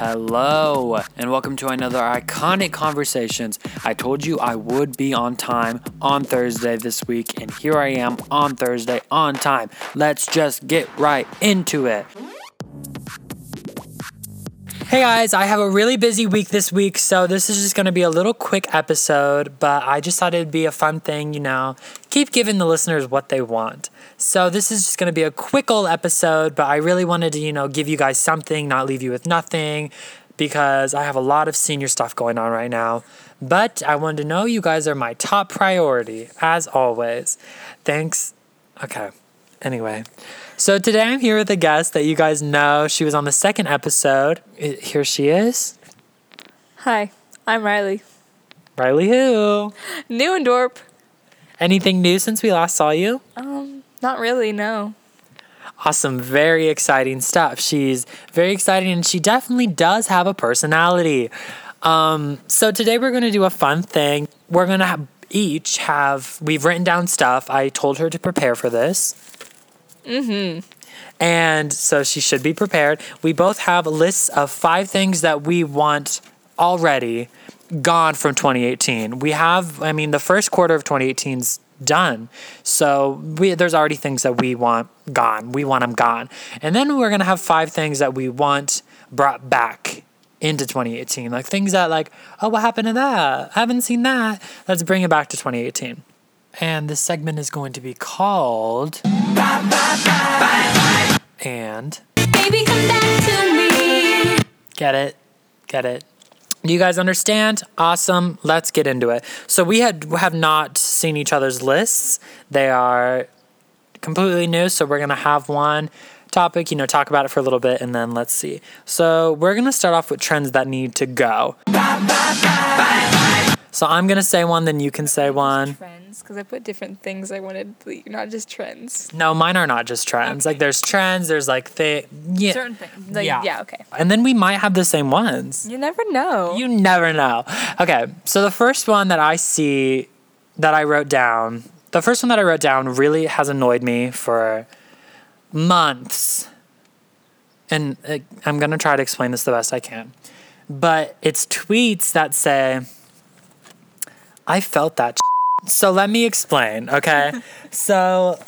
Hello, and welcome to another iconic conversations. I told you I would be on time on Thursday this week, and here I am on Thursday on time. Let's just get right into it. Hey guys, I have a really busy week this week, so this is just gonna be a little quick episode, but I just thought it'd be a fun thing, you know, keep giving the listeners what they want. So this is just gonna be a quick old episode, but I really wanted to, you know, give you guys something, not leave you with nothing, because I have a lot of senior stuff going on right now. But I wanted to know you guys are my top priority, as always. Thanks. Okay. Anyway, so today I'm here with a guest that you guys know. She was on the second episode. Here she is. Hi, I'm Riley. Riley who? New in Dorp. Anything new since we last saw you? Um, not really, no. Awesome, very exciting stuff. She's very exciting and she definitely does have a personality. Um, so today we're going to do a fun thing. We're going to have, each have, we've written down stuff. I told her to prepare for this. Mm-hmm. And so she should be prepared. We both have lists of five things that we want already gone from 2018. We have, I mean, the first quarter of 2018's done. So we, there's already things that we want gone. We want them gone. And then we're going to have five things that we want brought back into 2018. Like things that like, oh, what happened to that? I haven't seen that. Let's bring it back to 2018. And this segment is going to be called and Baby, come back to me. Get it? Get it? Do you guys understand? Awesome. Let's get into it. So we had have not seen each other's lists. They are completely new, so we're gonna have one topic, you know, talk about it for a little bit and then let's see. So we're gonna start off with trends that need to go. So I'm gonna say one, then you can say one. Trends, because I put different things I wanted to not just trends. No, mine are not just trends. Like there's trends, there's like thi- yeah. Certain things. Like, Yeah. yeah. okay. And then we might have the same ones. You never know. You never know. Okay, so the first one that I see that I wrote down, the first one that I wrote down really has annoyed me for months. And uh, I'm going to try to explain this the best I can. But it's tweets that say, I felt that. So let me explain, okay? so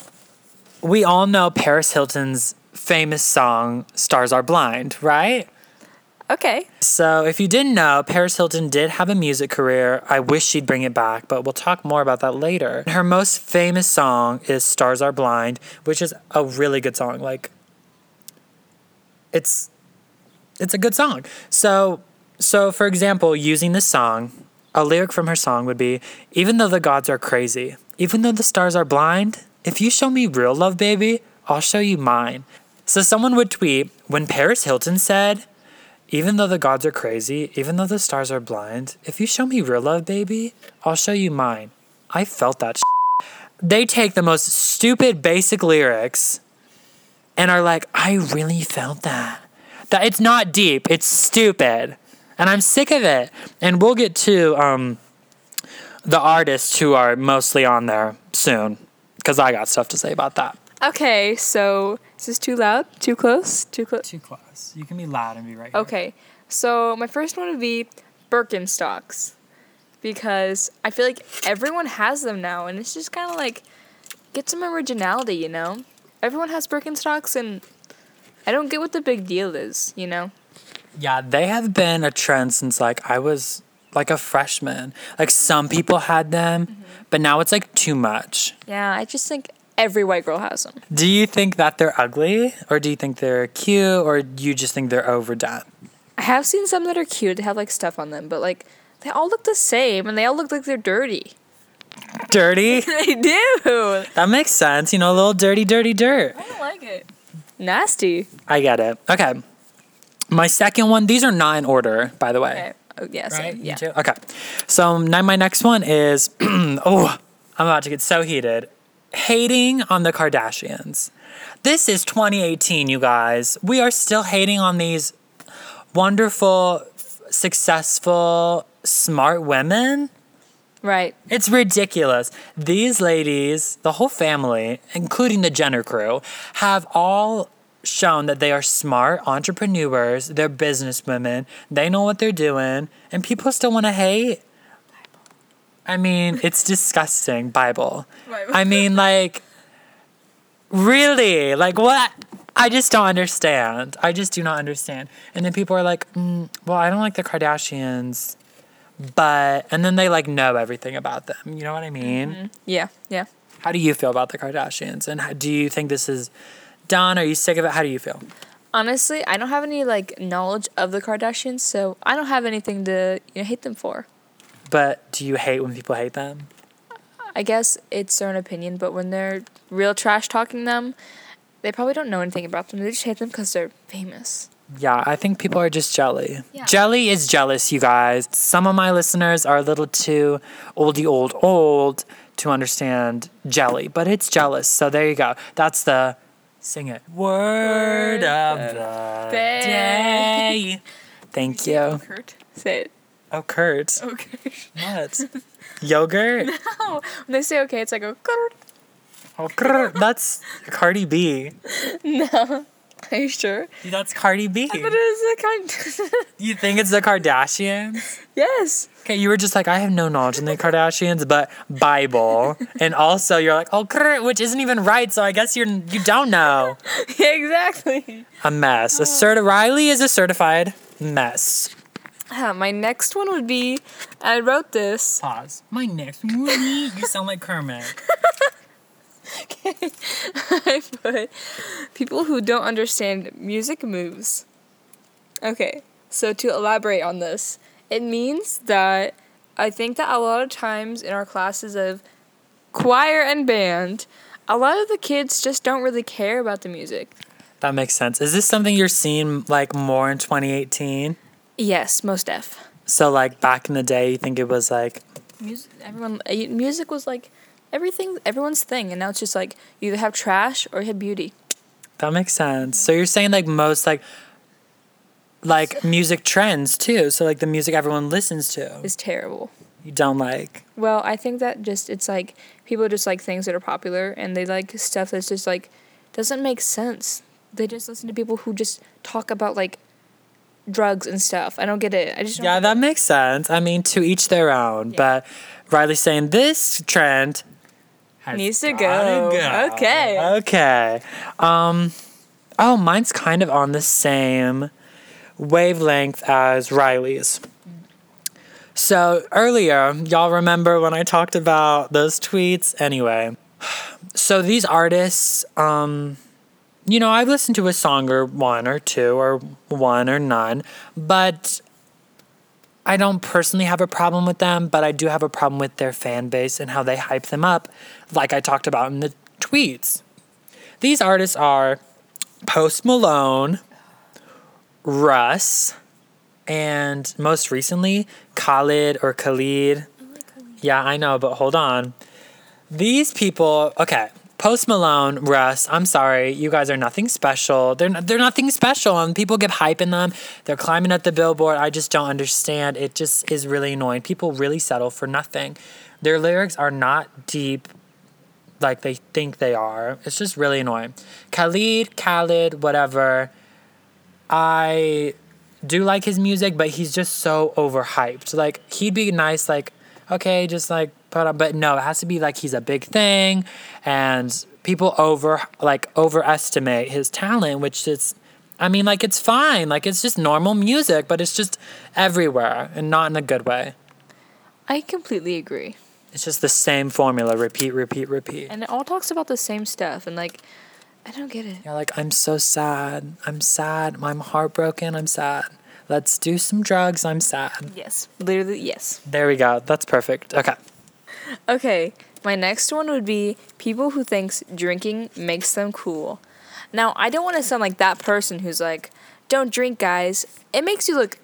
we all know Paris Hilton's famous song, Stars Are Blind, right? okay. So, if you didn't know, Paris Hilton did have a music career. I wish she'd bring it back, but we'll talk more about that later. Her most famous song is Stars Are Blind, which is a really good song. Like it's it's a good song. So, so for example, using this song, a lyric from her song would be, "Even though the gods are crazy, even though the stars are blind, if you show me real love, baby, I'll show you mine." So someone would tweet when Paris Hilton said, even though the gods are crazy, even though the stars are blind, if you show me real love, baby, I'll show you mine. I felt that. Sh-. They take the most stupid, basic lyrics and are like, I really felt that. That it's not deep, it's stupid. And I'm sick of it. And we'll get to um, the artists who are mostly on there soon because I got stuff to say about that. Okay, so is this too loud? Too close? Too close? Too close. You can be loud and be right Okay, so my first one would be Birkenstocks. Because I feel like everyone has them now, and it's just kind of like, get some originality, you know? Everyone has Birkenstocks, and I don't get what the big deal is, you know? Yeah, they have been a trend since like I was like a freshman. Like some people had them, mm-hmm. but now it's like too much. Yeah, I just think every white girl has them. Do you think that they're ugly or do you think they're cute or do you just think they're overdone? I have seen some that are cute, they have like stuff on them, but like, they all look the same, and they all look like they're dirty. Dirty? they do! that makes sense. You know, a little dirty, dirty dirt. I don't like it. Nasty. I get it. Okay. My second one, these are not in order, by the way. Okay. Oh, yeah, same. Right? You Yeah. too? Okay. So now my next one is oh, I'm about to get so heated. Hating on the Kardashians. This is 2018, you guys. We are still hating on these wonderful, f- successful, smart women. Right. It's ridiculous. These ladies, the whole family, including the Jenner crew, have all shown that they are smart entrepreneurs, they're businesswomen, they know what they're doing, and people still want to hate. Bible. I mean, it's disgusting, Bible. Bible. I mean, like, really? Like, what? I just don't understand. I just do not understand. And then people are like, mm, well, I don't like the Kardashians, but, and then they like know everything about them. You know what I mean? Yeah, yeah. How do you feel about the Kardashians? And how, do you think this is done? Are you sick of it? How do you feel? Honestly, I don't have any like knowledge of the Kardashians, so I don't have anything to you know, hate them for. But do you hate when people hate them? I guess it's their own opinion, but when they're real trash talking them, they probably don't know anything about them. They just hate them because they're famous. Yeah, I think people are just jelly. Yeah. Jelly is jealous, you guys. Some of my listeners are a little too oldie old old to understand jelly, but it's jealous. So there you go. That's the sing it. Word, Word of of the day. day. Thank you. Kurt, say it. Oh, Kurt. Okay. What? Yogurt? No. When they say okay, it's like a Kurt. Oh, Kurt. That's Cardi B. No. Are you sure? That's Cardi B. But it is a kind. You think it's the Kardashians? yes. Okay, you were just like, I have no knowledge in the Kardashians, but Bible, and also you're like, oh, grr, which isn't even right. So I guess you're you don't know. Yeah, exactly. A mess. A certi- Riley is a certified mess. Uh, my next one would be I wrote this. Pause. My next movie. You sound like Kermit. I put people who don't understand music moves. Okay, so to elaborate on this, it means that I think that a lot of times in our classes of choir and band, a lot of the kids just don't really care about the music. That makes sense. Is this something you're seeing like more in 2018? Yes, most F. So like back in the day, you think it was like Music, everyone, uh, music was like everything, everyone's thing, and now it's just like you either have trash or you have beauty. that makes sense. So you're saying like most like like music trends too. So like the music everyone listens to, Is terrible. you don't like. Well, I think that just it's like people just like things that are popular and they like stuff that's just like doesn't make sense. They just listen to people who just talk about like drugs and stuff. I don't get it. I just don't Yeah, that makes sense. I mean, to each their own. But Riley's saying this trend Needs to gotta go. Okay. Okay. Um. Oh, mine's kind of on the same wavelength as Riley's. So earlier, y'all remember when I talked about those tweets? Anyway, so these artists, um, you know, I've listened to a song or one or two or one or none, but I don't personally have a problem with them, but I do have a problem with their fan base and how they hype them up, like I talked about in the tweets. These artists are Post Malone, Russ, and most recently, Khalid or Khalid. Yeah, I know, but hold on. These people, okay, Post Malone, Russ, I'm sorry, you guys are nothing special. They're they're nothing special, and people get hype in them. They're climbing up the billboard. I just don't understand. It just is really annoying. People really settle for nothing. Their lyrics are not deep like they think they are. It's just really annoying. Khalid, Khalid, whatever. I do like his music, but he's just so overhyped. Like he'd be nice, like okay, just like up, but no, it has to be like he's a big thing, and people over like overestimate his talent, which is, I mean, like it's fine, like it's just normal music, but it's just everywhere and not in a good way. I completely agree. It's just the same formula, repeat, repeat, repeat. And it all talks about the same stuff and like I don't get it. You're like, I'm so sad. I'm sad. I'm heartbroken. I'm sad. Let's do some drugs. I'm sad. Yes. Literally yes. There we go. That's perfect. Okay. Okay, my next one would be people who thinks drinking makes them cool. Now, I don't want to sound like that person who's like, "Don't drink, guys." It makes you look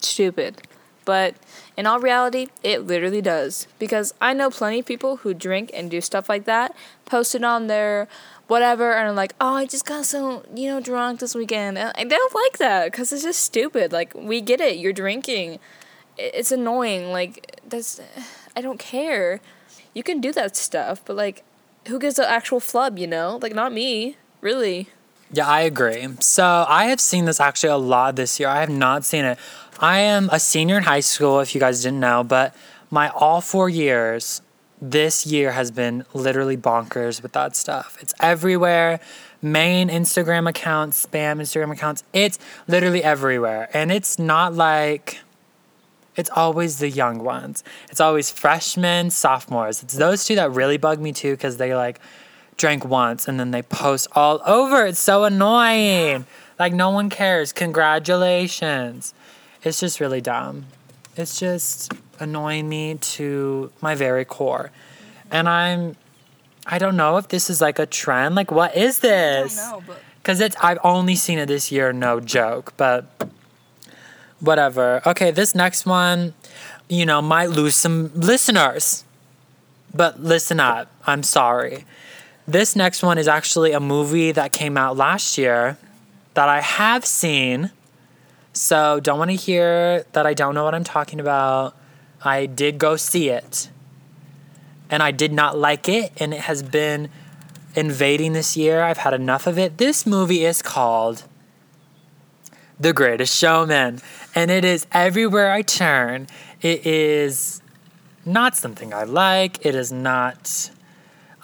stupid. But in all reality, it literally does because I know plenty of people who drink and do stuff like that, post it on their whatever and are like, "Oh, I just got so, you know, drunk this weekend." And I don't like that cuz it's just stupid. Like, we get it. You're drinking. It's annoying. Like, that's I don't care. You can do that stuff, but like, who gives an actual flub? You know, like not me, really. Yeah, I agree. So I have seen this actually a lot this year. I have not seen it. I am a senior in high school, if you guys didn't know, but my all four years, this year has been literally bonkers with that stuff. It's everywhere. Main Instagram accounts, spam Instagram accounts. It's literally everywhere. And it's not like it's always the young ones. It's always freshmen, sophomores. It's those two that really bug me too because they like drank once and then they post all over. It's so annoying. Like no one cares. Congratulations. It's just really dumb. It's just annoying me to my very core. And I'm I don't know if this is like a trend. Like what is this? but Cause it's I've only seen it this year, no joke, but whatever. Okay, this next one, you know, might lose some listeners. But listen up. I'm sorry. This next one is actually a movie that came out last year that I have seen. So don't want to hear that I don't know what I'm talking about. I did go see it. And I did not like it, and it has been invading this year. I've had enough of it. This movie is called The Greatest Showman, and it is everywhere I turn. It is not something I like. It is not.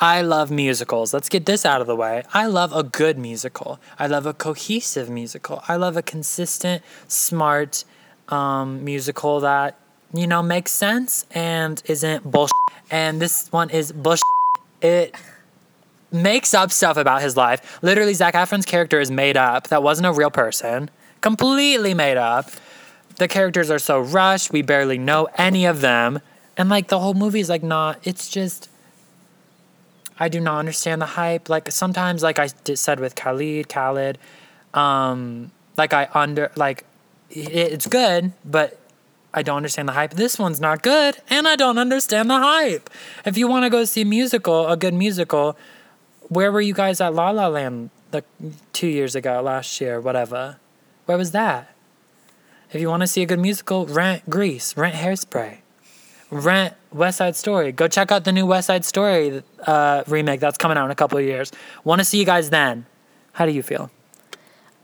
I love musicals. Let's get this out of the way. I love a good musical. I love a cohesive musical. I love a consistent, smart um, musical that, you know, makes sense and isn't bullshit. And this one is bullshit. It makes up stuff about his life. Literally, Zac Efron's character is made up. That wasn't a real person. Completely made up. The characters are so rushed. We barely know any of them. And like the whole movie is like not, it's just, I do not understand the hype. Like sometimes, like I said with Khalid, Khalid, um, like I under, like it, it's good, but I don't understand the hype. This one's not good, and I don't understand the hype. If you want to go see a musical, a good musical, where were you guys at La La Land like two years ago, last year, whatever? Where was that? If you want to see a good musical, rent Grease, rent Hairspray, rent West Side Story. Go check out the new West Side Story uh, remake that's coming out in a couple of years. Want to see you guys then. How do you feel?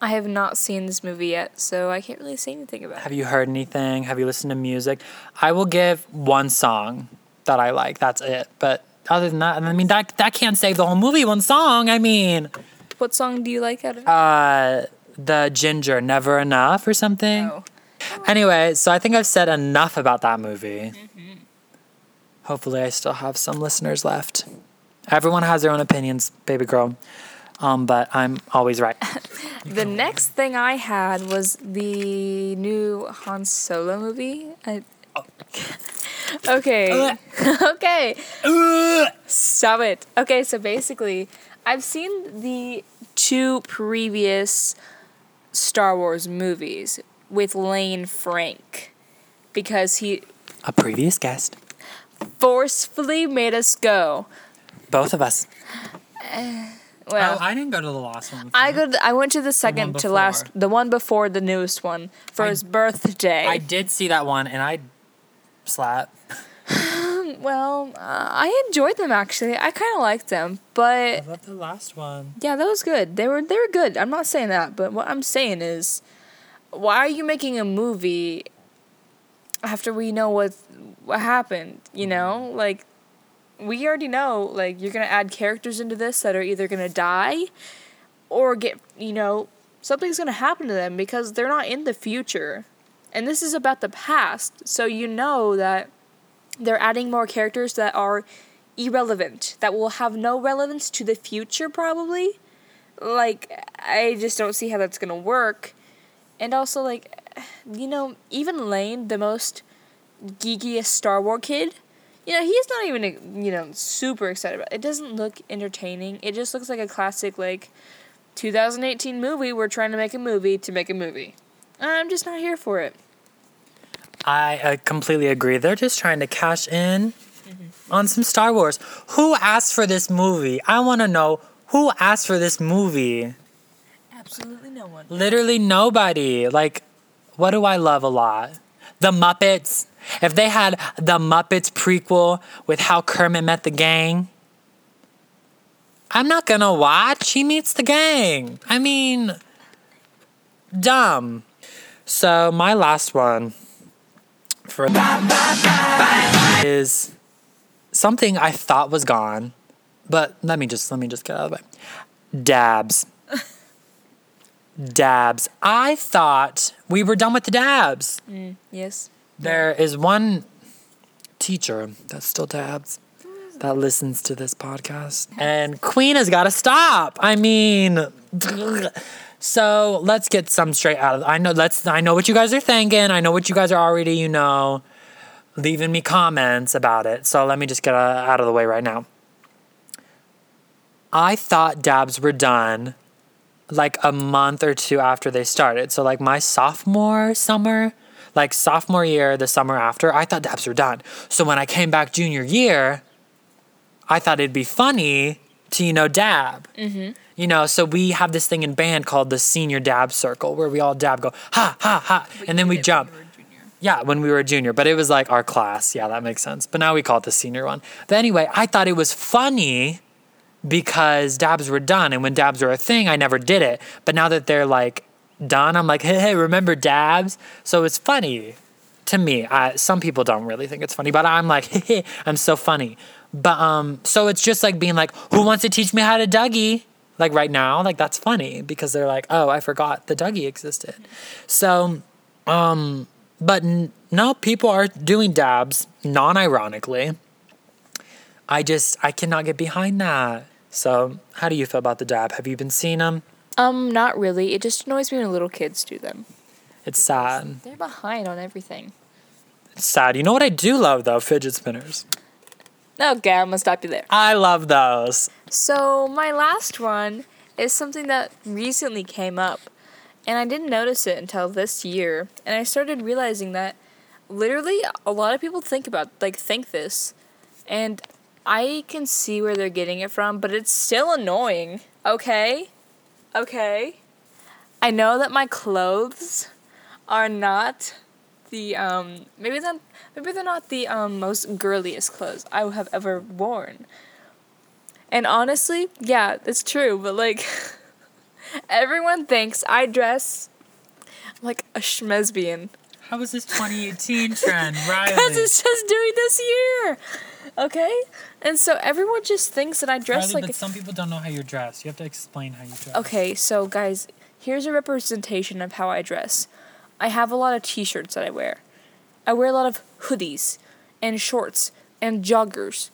I have not seen this movie yet, so I can't really say anything about it. Have you heard anything? Have you listened to music? I will give one song that I like. That's it. But other than that, I mean, that that can't save the whole movie. One song. I mean, What song do you like out of it? uh, the Ginger, Never Enough or something. Oh. Anyway, so I think I've said enough about that movie. Hopefully, I still have some listeners left. Everyone has their own opinions, baby girl. Um, but I'm always right. The next thing I had was the new Han Solo movie. I... okay. okay. Stop it. Okay, so basically, I've seen the two previous Star Wars movies with Lane Frank because he A previous guest. forcefully made us go. Both of us. Well, oh, I didn't go to the last one. I go. To, I went to the second to last, the one before the newest one for I- his birthday. I did see that one, and I slap. well, uh, I enjoyed them actually. I kind of liked them, but love the last one. yeah, that was good. They were they were good. I'm not saying that, but what I'm saying is, why are you making a movie after we know what what happened? You know, like we already know. Like you're gonna add characters into this that are either gonna die or get you know something's gonna happen to them because they're not in the future, and this is about the past. So you know that they're adding more characters that are irrelevant that will have no relevance to the future probably. Like i just don't see how that's gonna work. And also like you know even lane the most geekiest star wars kid you know he's not even you know super excited about it. it doesn't look entertaining. It just looks like a classic like 2018 movie. We're trying to make a movie to make a movie. I'm just not here for it I uh, completely agree. They're just trying to cash in on some Star Wars. Who asked for this movie? I want to know who asked for this movie. absolutely no one Literally nobody. Like, what do I love a lot? The Muppets. If they had the Muppets prequel with how Kermit met the gang, I'm not gonna watch. He meets the gang. I mean, dumb. So my last one for is something I thought was gone, but let me just let me just get out of the way. Dabs. dabs. I thought we were done with the dabs. Mm, yes. There is one teacher that still dabs that listens to this podcast. And Queen has got to stop. I mean, so let's get some straight out of I know let's I know what you guys are thinking. I know what you guys are already, you know, leaving me comments about it. So let me just get uh, out of the way right now. I thought dabs were done like a month or two after they started. So like my sophomore summer, like sophomore year, the summer after, I thought dabs were done. So when I came back junior year, I thought it'd be funny to you know dab. Mm-hmm. You know, so we have this thing in band called the senior dab circle where we all dab, go ha ha ha, and then we jump. Yeah, when we were a junior, but it was like our class. Yeah, that makes sense. But now we call it the senior one. But anyway, I thought it was funny because dabs were done. And when dabs were a thing, I never did it. But now that they're like done, I'm like, hey, hey remember dabs? So it's funny to me. I, some people don't really think it's funny, but I'm like, hey, hey, I'm so funny. But um, so it's just like being like, who wants to teach me how to Dougie? Like right now, like that's funny because they're like, oh, I forgot the Dougie existed. So, um, but n- no, people are doing dabs non-ironically. I just I cannot get behind that. So, how do you feel about the dab? Have you been seeing them? Um, not really. It just annoys me when little kids do them. It's sad. They're behind on everything. It's sad. You know what I do love though? Fidget spinners. Okay, I'm gonna stop you there. I love those. So my last one is something that recently came up, and I didn't notice it until this year, and I started realizing that literally a lot of people think about like think this, and I can see where they're getting it from, but it's still annoying. Okay, okay. I know that my clothes are not the um maybe they're maybe they're not the um most girliest clothes I have ever worn. And honestly, yeah, it's true, but like everyone thinks I dress like a schmesbian. How was this 2018 trend, Riley? Because it's just doing this year. Okay? And so everyone just thinks that I dress like but some people don't know how you dress. You have to explain how you dress. Okay, so guys, here's a representation of how I dress. I have a lot of t-shirts that I wear. I wear a lot of hoodies and shorts and joggers.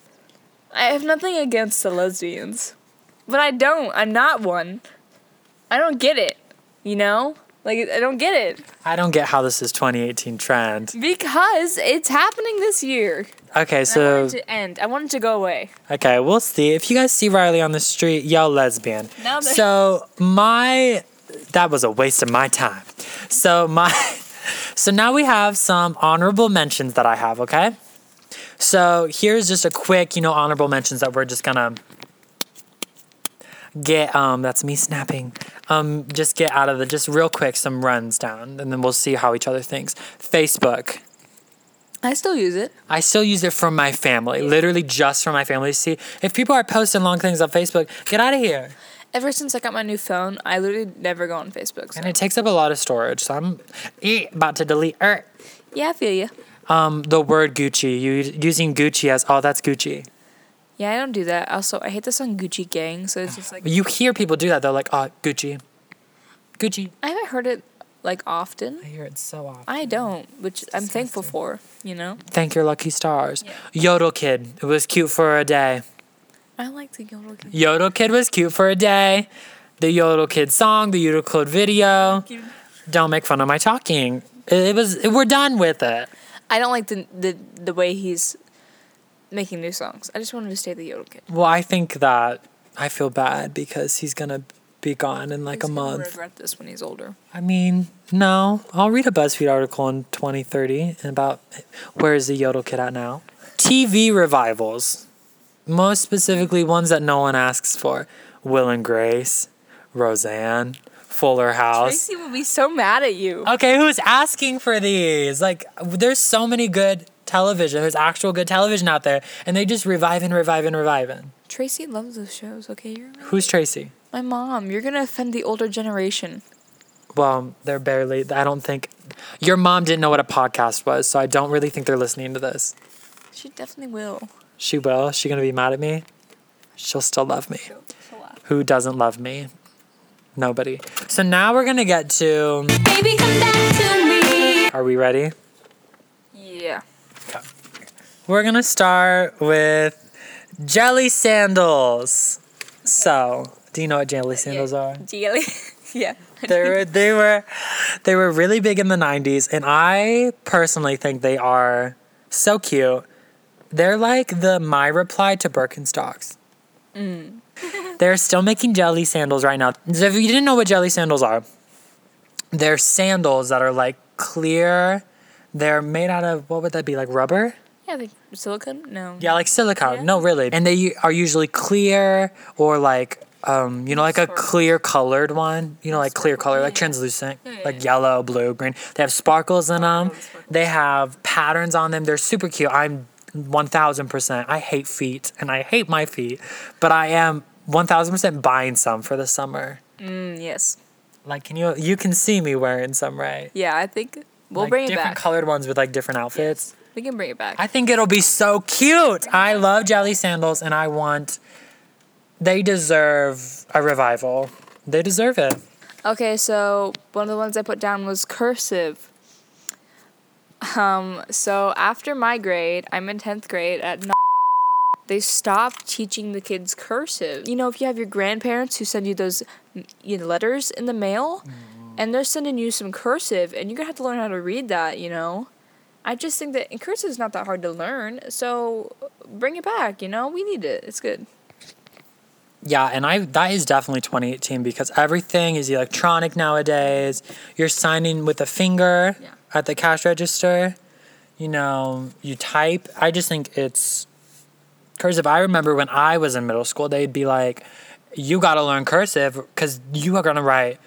I have nothing against the lesbians. But I don't. I'm not one. I don't get it. You know? Like I don't get it. I don't get how this is 2018 trend. Because it's happening this year. Okay, I so want it to end. I want it to go away. Okay, we'll see. If you guys see Riley on the street, yell lesbian. They're- so my that was a waste of my time. So my so now we have some honorable mentions that I have, okay? So here's just a quick, you know, honorable mentions that we're just gonna get um that's me snapping. Um just get out of the just real quick some runs down and then we'll see how each other thinks. Facebook. I still use it. I still use it for my family, literally just for my family to see. If people are posting long things on Facebook, get out of here. Ever since I got my new phone, I literally never go on Facebook. So. And it takes up a lot of storage, so I'm eh, about to delete er, yeah, I feel you. um, the word Gucci. You using Gucci as oh that's Gucci. Yeah, I don't do that. Also, I hate the song Gucci Gang, so it's just like You hear people do that. They're like oh Gucci, Gucci. I haven't heard it like often. I hear it so often. I don't, which I'm thankful for. You know, Thank your lucky stars. Yodel Kid. It was cute for a day. I like the yodel. Kid. Yodel Kid was cute for a day. The Yodel Kid song, the Yodel Kid video. Don't make fun of my talking. It, it was. we're done with it. I don't like the the the way he's making new songs. I just wanted to stay the yodel kid. Well, I think that I feel bad because he's gonna be gone in like He's a month. Regret this when he's older. I mean, no. I'll read a BuzzFeed article in 2030 about where is the Yodel Kid at now. TV revivals, most specifically ones that no one asks for. Will and Grace, Roseanne, Fuller House. Tracy will be so mad at you. Okay, who's asking for these? Like, there's so many good television. There's actual good television out there, and they just revive and revive and reviving. Tracy loves those shows. Okay, you're Who's Tracy? my mom. You're gonna offend the older generation. Well, they're barely. I don't think your mom didn't know what a podcast was, so I don't really think they're listening to this. She definitely will. She will. She gonna be mad at me? She'll still love me. Who doesn't love me? Nobody. So now we're gonna get to. Baby, come back to me. Are we ready? Yeah. We're gonna start with jelly sandals. So, do you know what jelly sandals are? Jelly. yeah. They were they were they were really big in the '90s, and I personally think they are so cute. They're like the my reply to Birkenstocks. they're still making jelly sandals right now. So if you didn't know what jelly sandals are, they're sandals that are like clear. They're made out of what would that be like rubber? Yeah, the silicone? No. Yeah, like silicone. Yeah. No, really. And they are usually clear or like, um, you know, like a clear colored one. You know, like clear color, like translucent, like yellow, blue, green. They have sparkles in them. They have patterns on them. They're super cute. I'm 1000%. I hate feet and I hate my feet, but I am 1000% buying some for the summer. Mm, yes. Like, can you, you can see me wearing some, right? Yeah, I think we'll like bring it back. different colored ones with like different outfits. We can bring it back. I think it'll be so cute. I love jelly sandals and I want they deserve a revival. They deserve it. Okay, so one of the ones I put down was cursive. Um, so after my grade, I'm in 10th grade at they stopped teaching the kids cursive. You know, if you have your grandparents who send you those you know, letters in the mail and they're sending you some cursive and you're going to have to learn how to read that, you know. I just think that cursive is not that hard to learn. So bring it back, you know. We need it. It's good. Yeah, and I that is definitely 2018 because everything is electronic nowadays. You're signing with a finger Yeah. At the cash register. You know, you type. I just think it's cursive. I remember when I was in middle school, they'd be like, "You got to learn cursive because you are going to write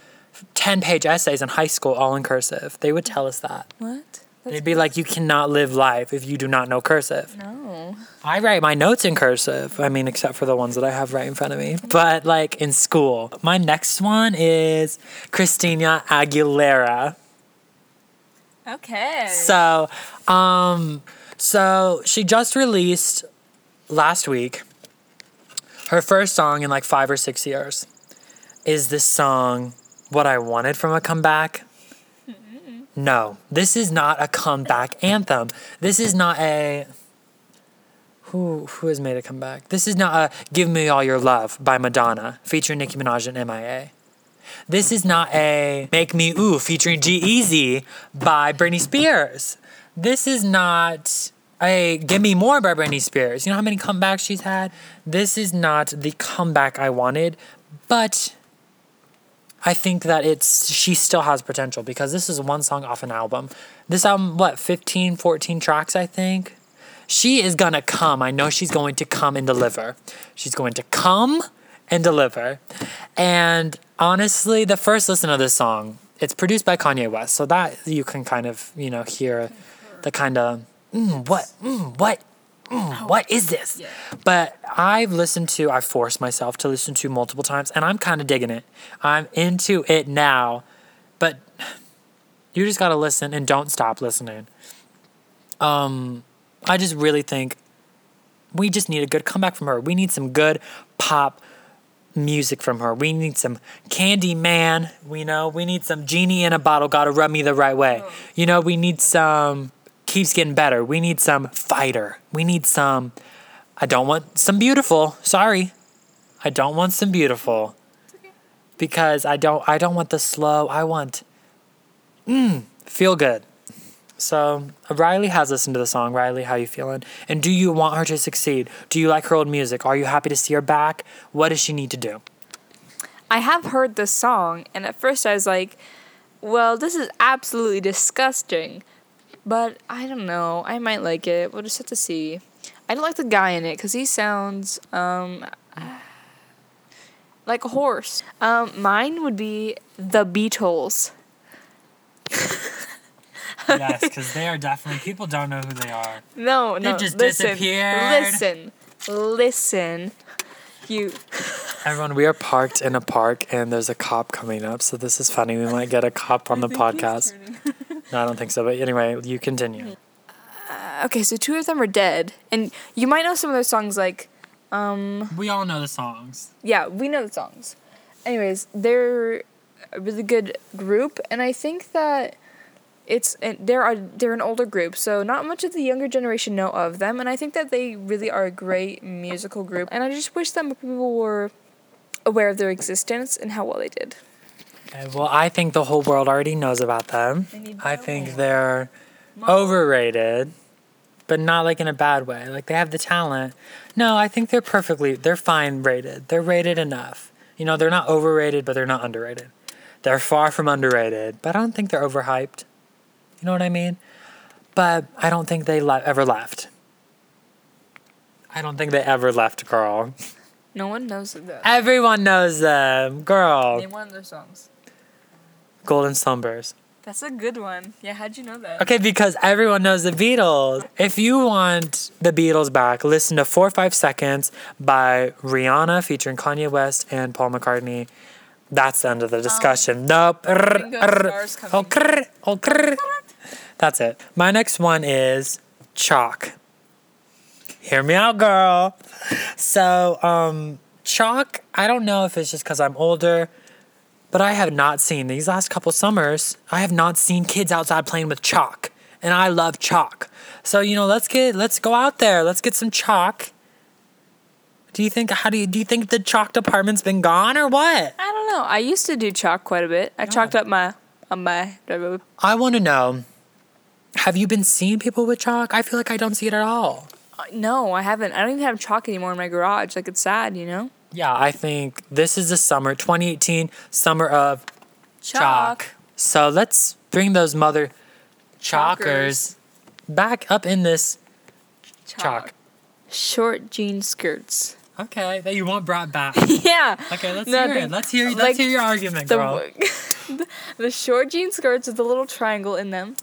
10 page essays in high school all in cursive." They would tell us that. What? They'd be like, "You cannot live life if you do not know cursive." No. I write my notes in cursive. I mean, except for the ones that I have right in front of me. But like in school. My next one is Christina Aguilera. Okay. So, um, so she just released last week her first song in like five or six years. Is this song what I wanted from a comeback? No, this is not a comeback anthem. This is not a. Who who has made a comeback? This is not a "Give Me All Your Love" by Madonna featuring Nicki Minaj and MIA. This is not a Make Me Ooh featuring G-Eazy by Britney Spears. This is not a Give Me More by Britney Spears. You know how many comebacks she's had? This is not the comeback I wanted, but I think that it's she still has potential because this is one song off an album. This album, what, 15, 14 tracks, I think? She is gonna come. I know she's going to come and deliver. She's going to come and deliver. And honestly, the first listen of this song, it's produced by Kanye West, so that you can kind of, you know, hear the kind of mm, what, mm, what, mm, what is this? But I've listened to, I've forced myself to listen to multiple times, and I'm kind of digging it. I'm into it now, but you just gotta listen and don't stop listening. Um, I just really think we just need a good comeback from her. We need some good pop music from her. We need some Candyman. We know we need some Genie in a Bottle. Gotta rub me the right way. You know we need some Keeps Getting Better. We need some Fighter. We need some. I don't want some Beautiful. Sorry, I don't want some Beautiful. Because I don't. I don't want the slow. I want. Mm, feel good. So Riley has listened to the song. Riley, how you feeling? And do you want her to succeed? Do you like her old music? Are you happy to see her back? What does she need to do? I have heard this song, and at first I was like, well, this is absolutely disgusting. But I don't know. I might like it. We'll just have to see. I don't like the guy in it because he sounds um, like a horse. Um, mine would be the Beatles. yes, because they are definitely people don't know who they are. No, no. They just listen, disappeared. Listen, listen. You. Everyone, we are parked in a park and there's a cop coming up, so this is funny. We might get a cop on the podcast. No, I don't think so. But anyway, you continue. Okay, so two of them are dead, and you might know some of their songs. Like, um, We all know the songs. yeah, we know the songs. Anyways, they're a really good group, and I think that it's and they're they're an older group, so not much of the younger generation know of them, and I think that they really are a great musical group, and I just wish that more people were aware of their existence and how well they did. Okay, well, I think the whole world already knows about them. I think they're overrated, but not like in a bad way. Like they have the talent. No, I think they're perfectly, they're fine rated. They're rated enough. You know, they're not overrated, but they're not underrated. They're far from underrated, but I don't think they're overhyped. You know what I mean? But I don't think they le- ever left. I don't think they ever left, girl. No one knows that. Everyone knows them, girl. Name one of their songs. Golden Slumbers. That's a good one. Yeah, how'd you know that? Okay, because everyone knows the Beatles. If you want the Beatles back, listen to Four or Five Seconds by Rihanna featuring Kanye West and Paul McCartney. That's the end of the discussion. nope. Ringo Starr's coming. Oh, crrr, oh, crrr. That's it. My next one is Chalk. Hear me out, girl. So, um, Chalk, I don't know if it's just because I'm older, but I have not seen these last couple summers. I have not seen kids outside playing with chalk, and I love chalk. So you know, let's get let's go out there. Let's get some chalk. Do you think how do you do you think the chalk department's been gone or what? I don't know. I used to do chalk quite a bit. I chalked up my on my I want to know. Have you been seeing people with chalk? I feel like I don't see it at all. Uh, No, I haven't. I don't even have chalk anymore in my garage. Like it's sad, you know. Yeah, I think this is the summer, 2018 summer of chalk. So let's bring those mother chalkers back up in this chalk. Short jean skirts. Okay, that you want brought back. yeah. Okay, let's No, hear the- it. Let's hear. let's hear your argument, The, girl. the short jean skirts with the little triangle in them.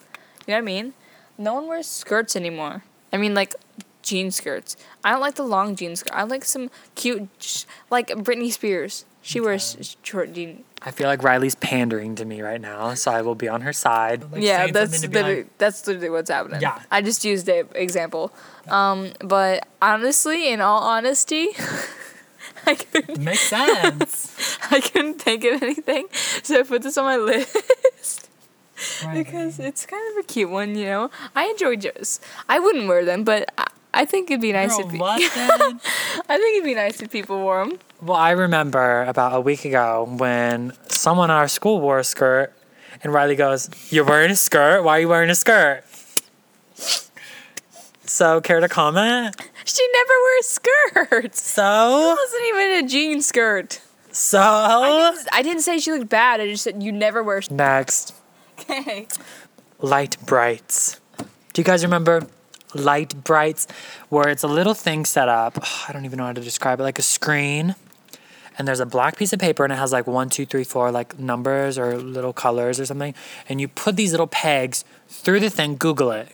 You know what I mean? No one wears skirts anymore. I mean, like jean skirts. I don't like the long jean skirt. I like some cute, sh- like Britney Spears. She wears short jean. I feel like Riley's pandering to me right now, so I will be on her side. Like, yeah, saying that's something literally, like, that's literally what's happening. Yeah. I just used the example. Um, but honestly, in all honesty, I couldn't makes sense. I couldn't think of anything, so I put this on my list Right. because it's kind of a cute one, you know. I enjoy just. I wouldn't wear them, but I, I think it'd be nice Girl, if pe- what then? I think it'd be nice if people wore them. Well, I remember about a week ago when someone at our school wore a skirt, and Riley goes, "You're wearing a skirt? Why are you wearing a skirt?" So, care to comment? She never wears skirts. So, It wasn't even a jean skirt. so I didn't say she looked bad. I just said you never wear. next, Okay. light brights. Do you guys remember Lite-Brites, where it's a little thing set up? I don't even know how to describe it, like a screen. and there's a black piece of paper and it has like one, two, three, four like numbers or little colors or something. And you put these little pegs through the thing, Google it.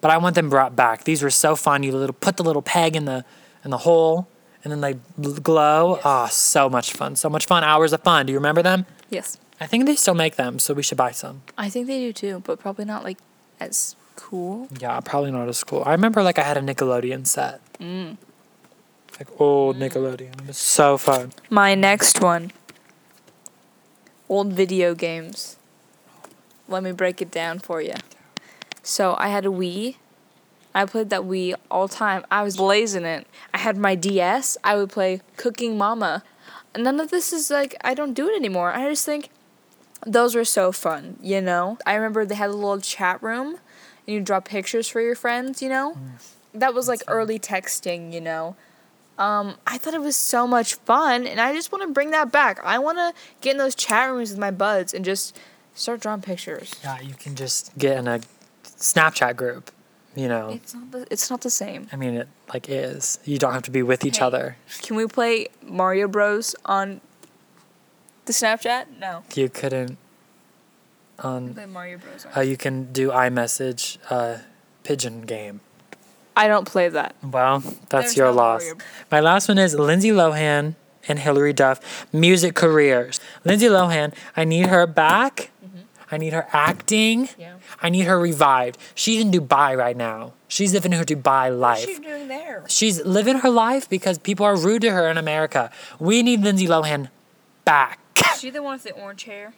But I want them brought back. These were so fun. You little put the little peg in the in the hole and then they glow. Ah, so much fun. So much fun. Hours of fun. Do you remember them? Yes. I think they still make them, so we should buy some. I think they do too, but probably not like as cool. Yeah, probably not as cool. I remember like I had a Nickelodeon set. Mm. Like old Nickelodeon. It was so fun. My next one. Old video games. Let me break it down for you. So I had a Wii. I played that Wii all time. I was blazing it. I had my DS. I would play Cooking Mama. None of this is like I don't do it anymore. I just think those were so fun, you know? I remember they had a little chat room and you draw pictures for your friends, you know? That was like early texting, you know? Um, I thought it was so much fun, and I just want to bring that back. I want to get in those chat rooms with my buds and just start drawing pictures. Yeah, you can just get in a Snapchat group. You know, It's not the, it's not the same. I mean, it like is. You don't have to be with each Hey. other. Can we play Mario Bros on the Snapchat? No. You couldn't. On Play Mario Bros. uh, you can do iMessage uh, pigeon game. I don't play that. Well, that's There's your no loss. Mario. My last one is Lindsay Lohan and Hilary Duff music careers. Lindsay Lohan, I need her back. I need her acting. Mm-hmm. Yeah. I need her revived. She's in Dubai right now. She's living her Dubai life. What's she doing there? She's living her life because people are rude to her in America. We need Lindsay Lohan back. Is she the one with the orange hair?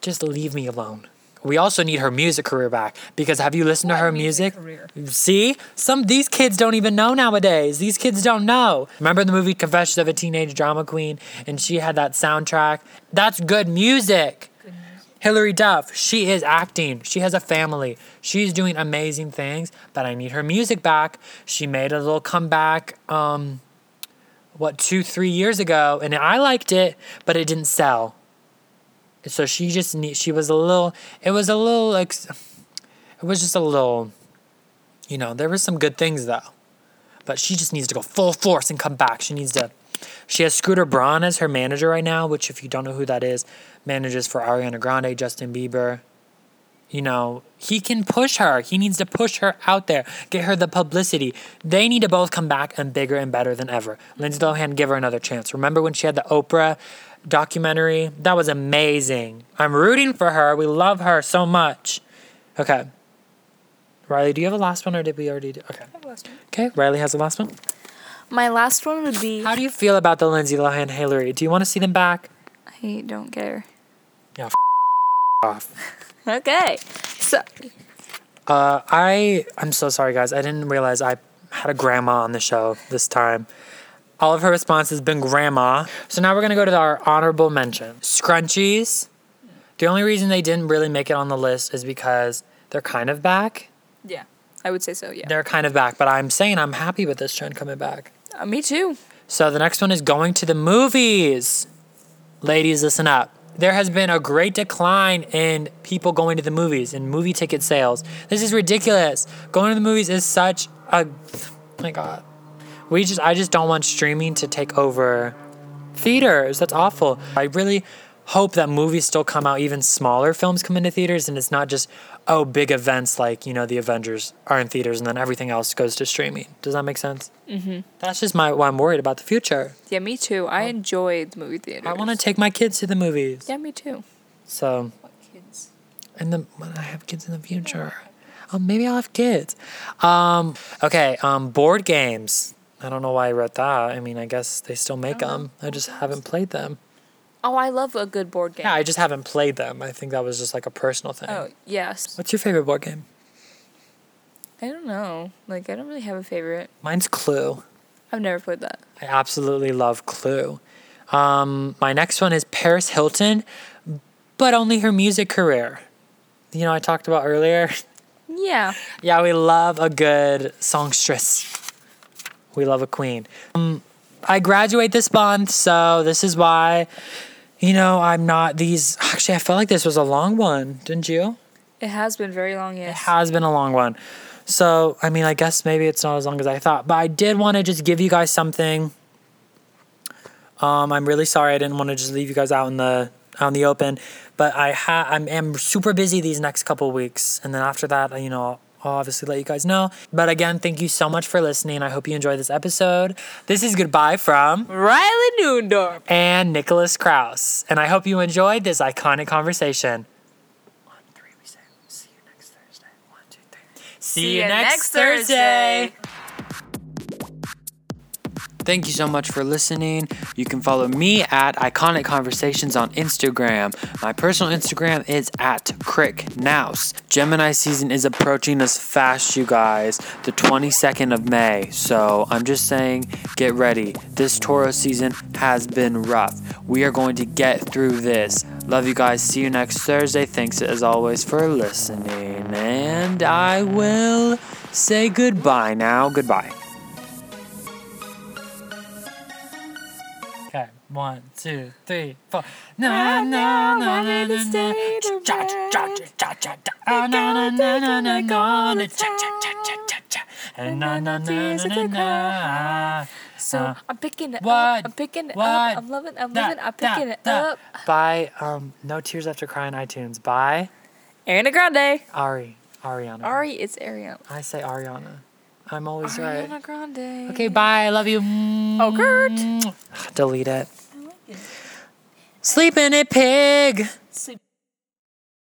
Just leave me alone. We also need her music career back because have you listened to her music? Career. See, some these kids don't even know nowadays. These kids don't know. Remember the movie Confessions of a Teenage Drama Queen, and she had that soundtrack. That's good music. Hilary Duff, she is acting. She has a family. She's doing amazing things, but I need her music back. She made a little comeback, um, what, two, three years ago, and I liked it, but it didn't sell. So she just need, she was a little, it was a little, like, it was just a little, you know, there were some good things though. But she just needs to go full force and come back. She needs to. She has Scooter Braun as her manager right now, which, if you don't know who that is, manages for Ariana Grande, Justin Bieber. You know, he can push her. He needs to push her out there, get her the publicity. They need to both come back and bigger and better than ever. Lindsay Lohan, give her another chance. Remember when she had the Oprah documentary? That was amazing. I'm rooting for her. We love her so much. Okay. Riley, do you have a last one or did we already do? Okay. Okay, Riley has the last one. My last one would be How do you feel about the Lindsay Lohan Hilary? Do you want to see them back? I don't care. Yeah, f- off. Okay. So Uh, I I'm so sorry, guys. I didn't realize I had a grandma on the show this time. All of her response has been grandma. So now we're gonna go to our honorable mention. Scrunchies. The only reason they didn't really make it on the list is because they're kind of back. yeah, I would say so. Yeah. They're kind of back, but I'm saying I'm happy with this trend coming back. Uh, me too. So the next one is going to the movies. Ladies, listen up. There has been a great decline in people going to the movies and movie ticket sales. This is ridiculous. Going to the movies is such a my god. We just I just don't want streaming to take over theaters. That's awful. I really hope that movies still come out even smaller films come into theaters and it's not just oh big events like, you know, the Avengers are in theaters and then everything else goes to streaming. Does that make sense? That's just my why I'm worried about the future. Yeah, me too. I enjoy the movie theater. I want to take my kids to the movies. Yeah, me too. So, What kids? and then when I have kids in the future, oh, maybe I'll have kids. Um, okay, um, board games. I don't know why I wrote that. I mean, I guess they still make them. I just haven't played them. Oh, I love a good board game. Yeah, I just haven't played them. I think that was just like a personal thing. Oh yes. What's your favorite board game? I don't know. Like I don't really have a favorite. Mine's Clue. I've never played that. I absolutely love Clue. Um, my next one is Paris Hilton, but only her music career. You know, I talked about earlier. Yeah. Yeah, we love a good songstress. We love a queen. Um, I graduate this month, so this is why, you know, I'm not these. Actually, I felt like this was a long one, didn't you? It has been very long. Yes. It has been a long one. So, I mean, I guess maybe it's not as long as I thought, but I did want to just give you guys something. Um, I'm really sorry I didn't want to just leave you guys out in the out in the open, but I ha I'm am super busy these next couple weeks, and then after that, you know, I'll obviously let you guys know. But again, thank you so much for listening. I hope you enjoyed this episode. This is goodbye from Riley Noondorp. and Nicholas Kraus, and I hope you enjoyed this iconic conversation. On three, we say, see you next Thursday. One, two, three. See, you, next, Thursday. Thank you so much for listening. You can follow me at Iconic Conversations on Instagram. My personal Instagram is at Crick Nouse. Gemini season is approaching us fast, you guys. The 22nd of May. So I'm just saying, get ready. This Taurus season has been rough. We are going to get through this. Love you guys. See you next Thursday. Thanks as always for listening. And I will say goodbye now. Goodbye. One, two, three, four. Na na na na na na. Cha cha cha cha cha cha. Ah, na na na na na na. Cha cha cha cha cha cha. And na na na na na na. So Uh, I'm picking it what? up. I'm picking it What? up. I'm loving. I'm Da, loving. I'm picking da, it da. up. Buy um No Tears After Crying iTunes. Buy Ariana Grande. Ari. Ariana. Ari is Ariana. I say Ariana. I'm always right. Ariana Grande. Okay, bye. I love you. Oh, Kurt. Delete it. Sleep in it, pig. Sleep